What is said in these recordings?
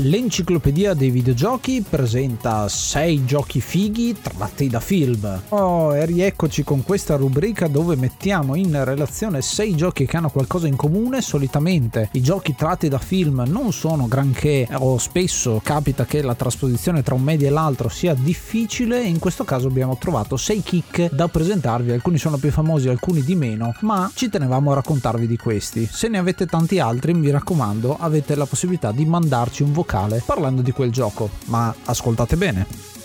L'enciclopedia dei videogiochi presenta 6 giochi fighi tratti da film. Oh, e rieccoci con questa rubrica dove mettiamo in relazione 6 giochi che hanno qualcosa in comune. Solitamente i giochi tratti da film non sono granché o spesso capita che la trasposizione tra un media e l'altro sia difficile. In questo caso abbiamo trovato 6 kick da presentarvi, alcuni sono più famosi, alcuni di meno, ma ci tenevamo a raccontarvi di questi. Se ne avete tanti altri, mi raccomando, avete la possibilità di mandarci un vocale vocale parlando di quel gioco, ma ascoltate bene.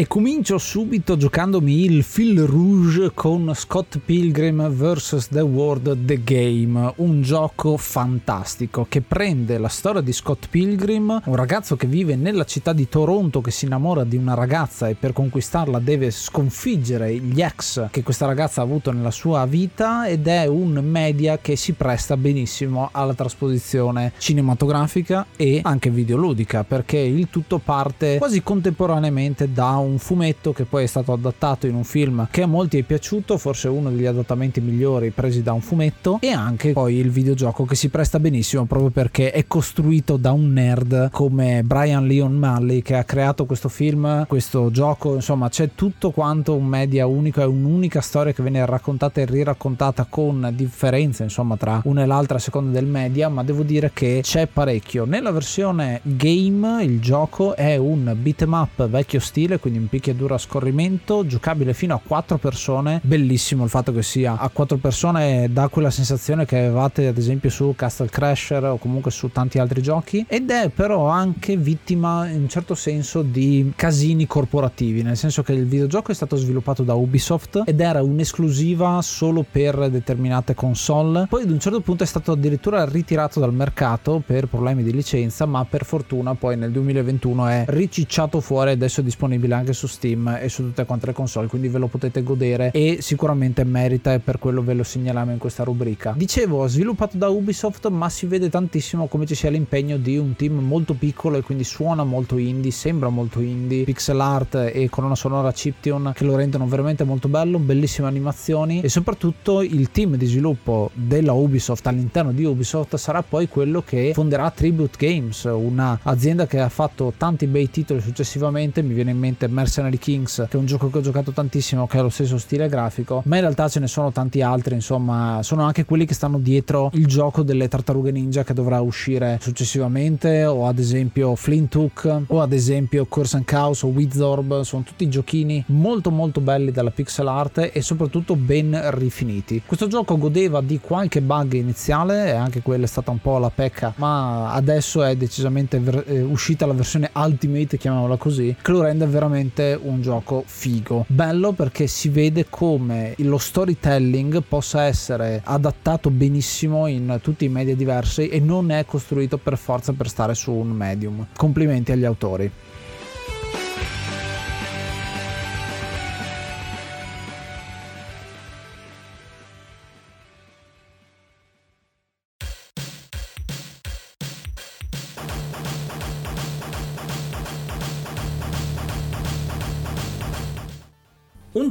E comincio subito giocandomi il Fil Rouge con Scott Pilgrim vs. The World The Game, un gioco fantastico che prende la storia di Scott Pilgrim, un ragazzo che vive nella città di Toronto che si innamora di una ragazza e per conquistarla deve sconfiggere gli ex che questa ragazza ha avuto nella sua vita ed è un media che si presta benissimo alla trasposizione cinematografica e anche videoludica perché il tutto parte quasi contemporaneamente da un un fumetto che poi è stato adattato in un film che a molti è piaciuto, forse uno degli adattamenti migliori presi da un fumetto e anche poi il videogioco che si presta benissimo proprio perché è costruito da un nerd come Brian Leon Malley che ha creato questo film, questo gioco, insomma c'è tutto quanto un media unico, è un'unica storia che viene raccontata e riraccontata con differenze insomma tra una e l'altra a seconda del media, ma devo dire che c'è parecchio. Nella versione game il gioco è un beat'em up vecchio stile, quindi in picchiaduro a scorrimento, giocabile fino a 4 persone. Bellissimo il fatto che sia a 4 persone, dà quella sensazione che avevate ad esempio su Castle Crasher o comunque su tanti altri giochi. Ed è però anche vittima in un certo senso di casini corporativi, nel senso che il videogioco è stato sviluppato da Ubisoft ed era un'esclusiva solo per determinate console. Poi ad un certo punto è stato addirittura ritirato dal mercato per problemi di licenza, ma per fortuna poi nel 2021 è ricicciato fuori e adesso è disponibile anche su Steam e su tutte quante le console, quindi ve lo potete godere e sicuramente merita e per quello ve lo segnaliamo in questa rubrica. Dicevo, sviluppato da Ubisoft, ma si vede tantissimo come ci sia l'impegno di un team molto piccolo e quindi suona molto indie, sembra molto indie, pixel art e colonna sonora chiptune che lo rendono veramente molto bello, bellissime animazioni e soprattutto il team di sviluppo della Ubisoft all'interno di Ubisoft sarà poi quello che fonderà Tribute Games, un'azienda che ha fatto tanti bei titoli successivamente, mi viene in mente Mercenary Kings, che è un gioco che ho giocato tantissimo, che ha lo stesso stile grafico, ma in realtà ce ne sono tanti altri, insomma, sono anche quelli che stanno dietro il gioco delle tartarughe ninja che dovrà uscire successivamente, o ad esempio Flint Hook, o ad esempio Curse and Chaos o Wizorb, sono tutti giochini molto molto belli dalla pixel art e soprattutto ben rifiniti. Questo gioco godeva di qualche bug iniziale e anche quella è stata un po' la pecca, ma adesso è decisamente ver- eh, uscita la versione Ultimate, chiamiamola così, che lo rende veramente veramente un gioco figo. Bello perché si vede come lo storytelling possa essere adattato benissimo in tutti i media diversi e non è costruito per forza per stare su un medium. Complimenti agli autori.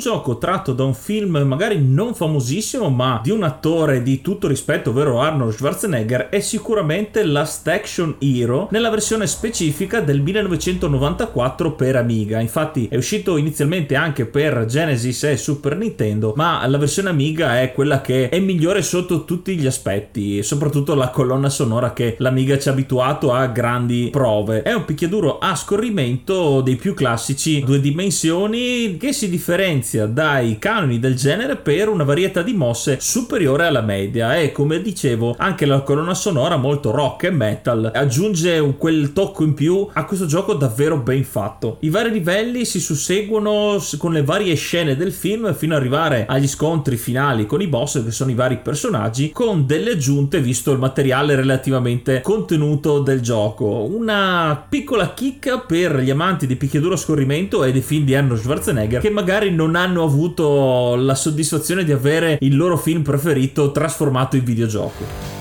Un gioco tratto da un film magari non famosissimo, ma di un attore di tutto rispetto, ovvero Arnold Schwarzenegger, è sicuramente Last Action Hero nella versione specifica del 1994 per Amiga. Infatti è uscito inizialmente anche per Genesis e Super Nintendo, ma la versione Amiga è quella che è migliore sotto tutti gli aspetti, soprattutto la colonna sonora che l'Amiga ci ha abituato a grandi prove. È un picchiaduro a scorrimento dei più classici due dimensioni che si differenzia differenzia dai canoni del genere per una varietà di mosse superiore alla media e come dicevo anche la colonna sonora molto rock e metal aggiunge un, quel tocco in più a questo gioco davvero ben fatto. I vari livelli si susseguono con le varie scene del film fino ad arrivare agli scontri finali con i boss che sono i vari personaggi con delle aggiunte visto il materiale relativamente contenuto del gioco. Una piccola chicca per gli amanti di picchiaduro scorrimento e dei film di Arnold Schwarzenegger che magari non hanno avuto la soddisfazione di avere il loro film preferito trasformato in videogioco.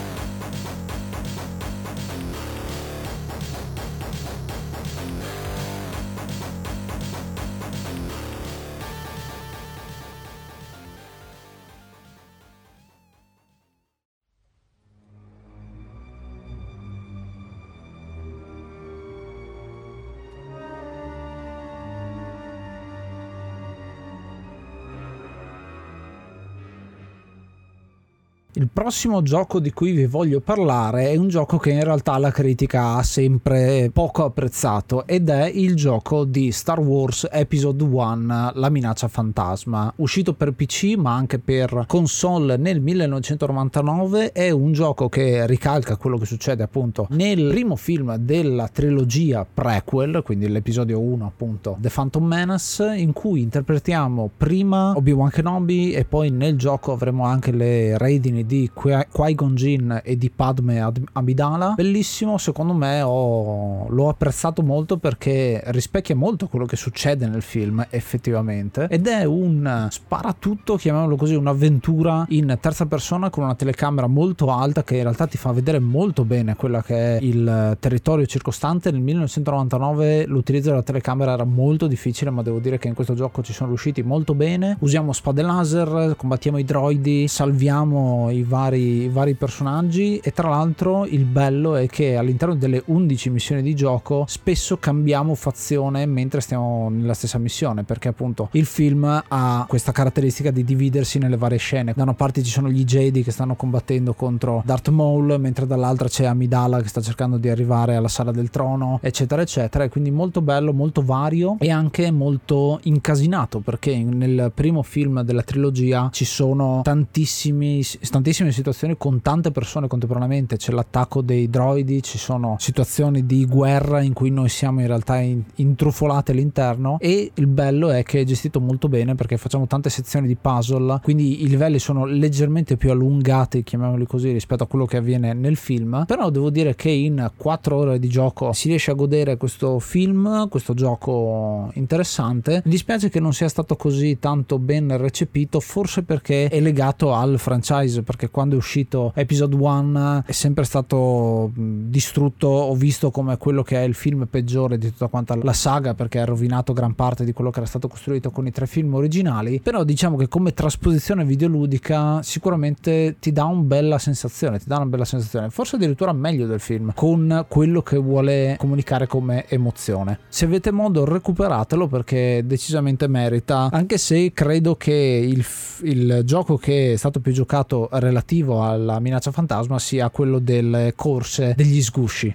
Il prossimo gioco di cui vi voglio parlare è un gioco che in realtà la critica ha sempre poco apprezzato ed è il gioco di Star Wars Episode 1 La minaccia fantasma, uscito per PC ma anche per console nel 1999, è un gioco che ricalca quello che succede appunto nel primo film della trilogia prequel, quindi l'episodio 1 appunto The Phantom Menace, in cui interpretiamo prima Obi-Wan Kenobi e poi nel gioco avremo anche le redini di Qui-Gon Jinn e di Padme Amidala. Bellissimo, secondo me ho, l'ho apprezzato molto perché rispecchia molto quello che succede nel film effettivamente ed è un sparatutto, chiamiamolo così, un'avventura in terza persona con una telecamera molto alta che in realtà ti fa vedere molto bene quello che è il territorio circostante. Nel 1999 l'utilizzo della telecamera era molto difficile, ma devo dire che in questo gioco ci sono riusciti molto bene. Usiamo spade laser, combattiamo i droidi, salviamo i i vari, vari personaggi e tra l'altro il bello è che all'interno delle 11 missioni di gioco spesso cambiamo fazione mentre stiamo nella stessa missione perché appunto il film ha questa caratteristica di dividersi nelle varie scene. Da una parte ci sono gli Jedi che stanno combattendo contro Darth Maul mentre dall'altra c'è Amidala che sta cercando di arrivare alla sala del trono eccetera eccetera. E quindi molto bello molto vario e anche molto incasinato perché nel primo film della trilogia ci sono tantissimi tantissimi tantissime situazioni con tante persone contemporaneamente, c'è l'attacco dei droidi, ci sono situazioni di guerra in cui noi siamo in realtà in, intrufolati all'interno e il bello è che è gestito molto bene perché facciamo tante sezioni di puzzle, quindi i livelli sono leggermente più allungati, chiamiamoli così, rispetto a quello che avviene nel film, però devo dire che in 4 ore di gioco si riesce a godere questo film, questo gioco interessante. Mi dispiace che non sia stato così tanto ben recepito, forse perché è legato al franchise, perché quando è uscito Episode 1 è sempre stato distrutto. O visto come quello che è il film peggiore di tutta quanta la saga perché ha rovinato gran parte di quello che era stato costruito con i tre film originali. Però diciamo che come trasposizione videoludica sicuramente ti dà una bella sensazione ti dà una bella sensazione. Forse addirittura meglio del film con quello che vuole comunicare come emozione. Se avete modo recuperatelo perché decisamente merita. Anche se credo che il, il gioco che è stato più giocato relativo alla minaccia fantasma sia quello delle corse degli sgusci.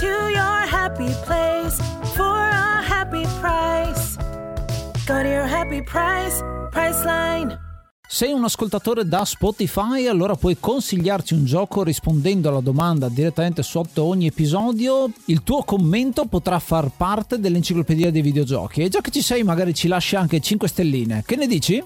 To your happy place for a happy price. Go to your happy price, Priceline. Sei un ascoltatore da Spotify, allora puoi consigliarci un gioco rispondendo alla domanda direttamente sotto ogni episodio. Il tuo commento potrà far parte dell'enciclopedia dei videogiochi. E già che ci sei, magari ci lasci anche 5 stelline. Che ne dici?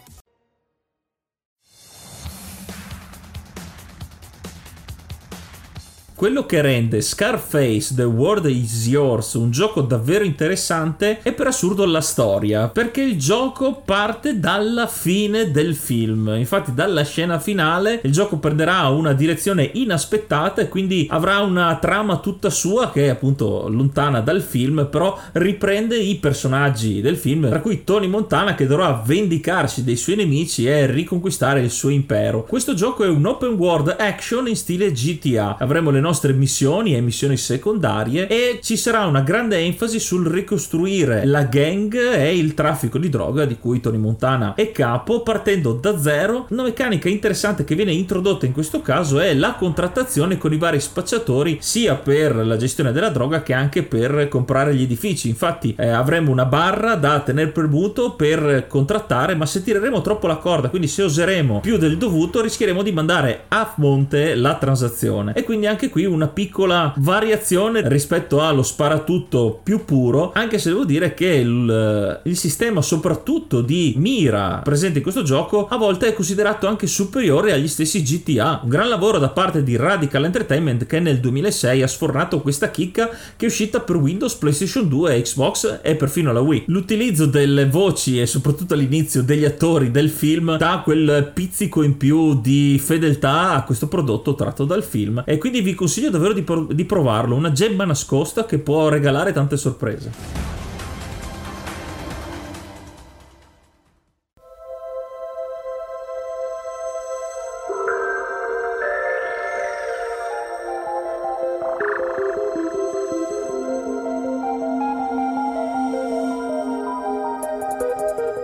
Quello che rende Scarface The World Is Yours un gioco davvero interessante è per assurdo la storia, perché il gioco parte dalla fine del film. Infatti dalla scena finale il gioco prenderà una direzione inaspettata e quindi avrà una trama tutta sua che è appunto lontana dal film, però riprende i personaggi del film, tra cui Tony Montana che dovrà vendicarsi dei suoi nemici e riconquistare il suo impero. Questo gioco è un open world action in stile GTA. Avremo le nostre missioni e missioni secondarie e ci sarà una grande enfasi sul ricostruire la gang e il traffico di droga di cui Tony Montana è capo partendo da zero. Una meccanica interessante che viene introdotta in questo caso è la contrattazione con i vari spacciatori sia per la gestione della droga che anche per comprare gli edifici. Infatti eh, avremo una barra da tenere premuto per contrattare, ma se tireremo troppo la corda, quindi se oseremo più del dovuto, rischieremo di mandare a monte la transazione. E quindi anche qui una piccola variazione rispetto allo sparatutto più puro, anche se devo dire che il, il sistema soprattutto di mira presente in questo gioco a volte è considerato anche superiore agli stessi GTA. Un gran lavoro da parte di Radical Entertainment che nel 2006 ha sfornato questa chicca che è uscita per Windows, PlayStation 2, Xbox e perfino la Wii. L'utilizzo delle voci e soprattutto all'inizio degli attori del film dà quel pizzico in più di fedeltà a questo prodotto tratto dal film e quindi vi consiglio davvero di, pro- di provarlo, una gemma nascosta che può regalare tante sorprese.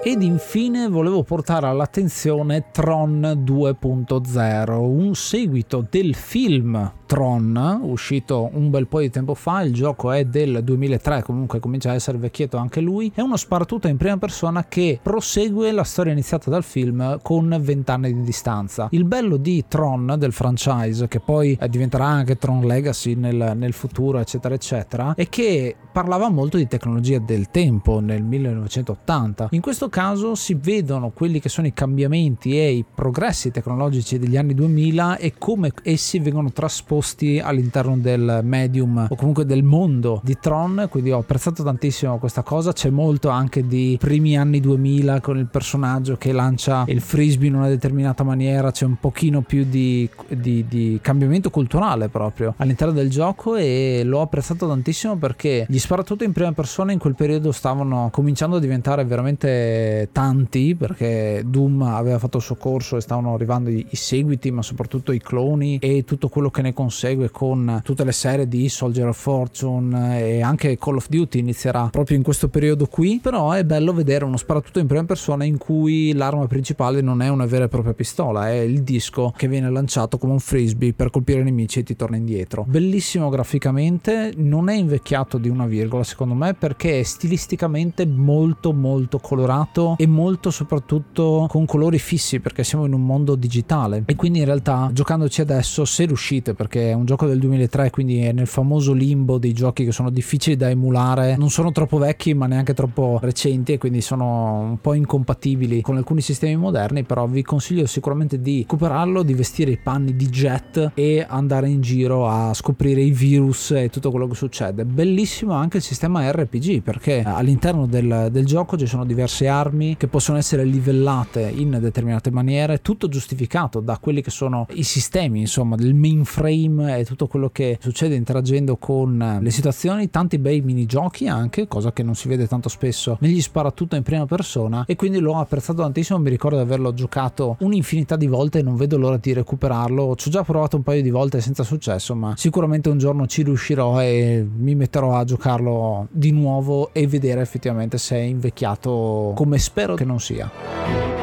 Ed infine volevo portare all'attenzione Tron 2.0, un seguito del film Tron, uscito un bel po' di tempo fa, il gioco è del 2003, comunque comincia a essere vecchietto anche lui, è uno sparatutto in prima persona che prosegue la storia iniziata dal film con 20 anni di distanza. Il bello di Tron, del franchise, che poi diventerà anche Tron Legacy nel, nel futuro, eccetera, eccetera, è che parlava molto di tecnologia del tempo nel 1980. In questo caso si vedono quelli che sono i cambiamenti e i progressi tecnologici degli anni 2000 e come essi vengono trasposti all'interno del medium o comunque del mondo di Tron, quindi ho apprezzato tantissimo questa cosa, c'è molto anche di primi anni 2000 con il personaggio che lancia il frisbee in una determinata maniera, c'è un pochino più di, di, di cambiamento culturale proprio all'interno del gioco e l'ho apprezzato tantissimo perché gli sparatutto in prima persona in quel periodo stavano cominciando a diventare veramente tanti perché Doom aveva fatto il suo corso e stavano arrivando i, i seguiti ma soprattutto i cloni e tutto quello che ne consegue con tutte le serie di Soldier of Fortune e anche Call of Duty inizierà proprio in questo periodo qui. Però è bello vedere uno sparatutto in prima persona in cui l'arma principale non è una vera e propria pistola è il disco che viene lanciato come un frisbee per colpire i nemici e ti torna indietro. Bellissimo graficamente non è invecchiato di una virgola secondo me perché è stilisticamente molto molto colorato e molto soprattutto con colori fissi perché siamo in un mondo digitale. E quindi in realtà giocandoci adesso se riuscite perché è un gioco del 2003 quindi è nel famoso limbo dei giochi che sono difficili da emulare. Non sono troppo vecchi ma neanche troppo recenti e quindi sono un po' incompatibili con alcuni sistemi moderni però vi consiglio sicuramente di recuperarlo di vestire i panni di Jet e andare in giro a scoprire i virus e tutto quello che succede. Bellissimo anche il sistema RPG perché all'interno del, del, gioco ci sono diverse armi che possono essere livellate in determinate maniere, tutto giustificato da quelli che sono i sistemi, insomma, del mainframe e tutto quello che succede interagendo con le situazioni, tanti bei minigiochi anche, cosa che non si vede tanto spesso negli sparatutto in prima persona e quindi l'ho apprezzato tantissimo, mi ricordo di averlo giocato un'infinità di volte e non vedo l'ora di recuperarlo, ci ho già provato un paio di volte senza successo, ma sicuramente un giorno ci riuscirò e mi metterò a giocarlo di nuovo e vedere effettivamente se è invecchiato come spero che non sia.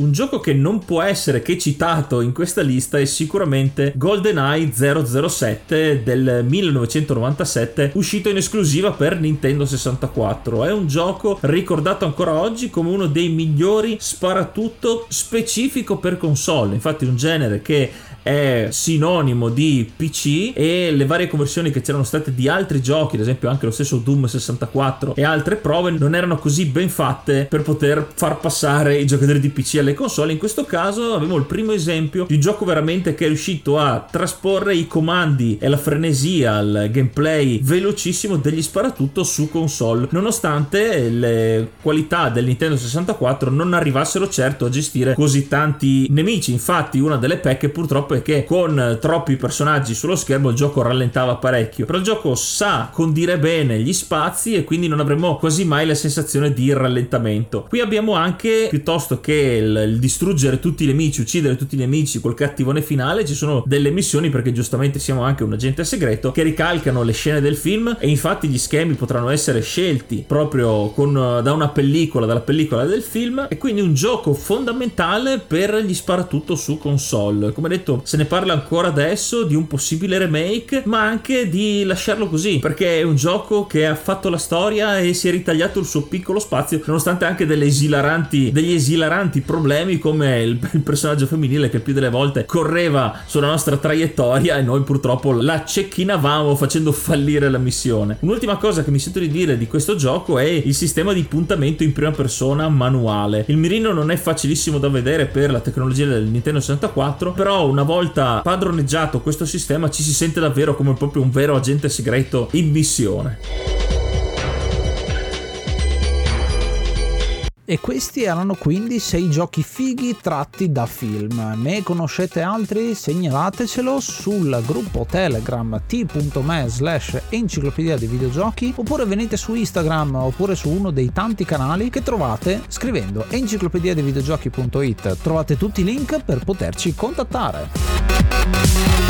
Un gioco che non può essere che citato in questa lista è sicuramente GoldenEye 007 del 1997, uscito in esclusiva per Nintendo 64. È un gioco ricordato ancora oggi come uno dei migliori sparatutto specifico per console. Infatti, un genere che è sinonimo di PC e le varie conversioni che c'erano state di altri giochi, ad esempio anche lo stesso Doom 64 e altre prove, non erano così ben fatte per poter far passare i giocatori di PC alle console. In questo caso avevo il primo esempio di un gioco veramente che è riuscito a trasporre i comandi e la frenesia, il gameplay velocissimo degli sparatutto su console, nonostante le qualità del Nintendo 64 non arrivassero certo a gestire così tanti nemici. Infatti, una delle pecche purtroppo è che con troppi personaggi sullo schermo il gioco rallentava parecchio. Però il gioco sa condire bene gli spazi e quindi non avremo quasi mai la sensazione di rallentamento. Qui abbiamo anche, piuttosto che il, il distruggere tutti i nemici, uccidere tutti i nemici col cattivone finale, ci sono delle missioni perché giustamente siamo anche un agente segreto che ricalcano le scene del film e infatti gli schemi potranno essere scelti proprio con, da una pellicola, dalla pellicola del film e quindi un gioco fondamentale per gli sparatutto su console. Come detto se ne parla ancora adesso di un possibile remake, ma anche di lasciarlo così, perché è un gioco che ha fatto la storia e si è ritagliato il suo piccolo spazio, nonostante anche esilaranti, degli esilaranti problemi come il, il personaggio femminile che più delle volte correva sulla nostra traiettoria e noi purtroppo la cecchinavamo facendo fallire la missione. Un'ultima cosa che mi sento di dire di questo gioco è il sistema di puntamento in prima persona manuale. Il mirino non è facilissimo da vedere per la tecnologia del Nintendo 64, però una volta padroneggiato questo sistema ci si sente davvero come proprio un vero agente segreto in missione. E questi erano quindi 6 giochi fighi tratti da film. Ne conoscete altri? Segnalatecelo sul gruppo Telegram t.me slash enciclopedia dei videogiochi oppure venite su Instagram oppure su uno dei tanti canali che trovate scrivendo enciclopedia dei videogiochi.it. Trovate tutti i link per poterci contattare.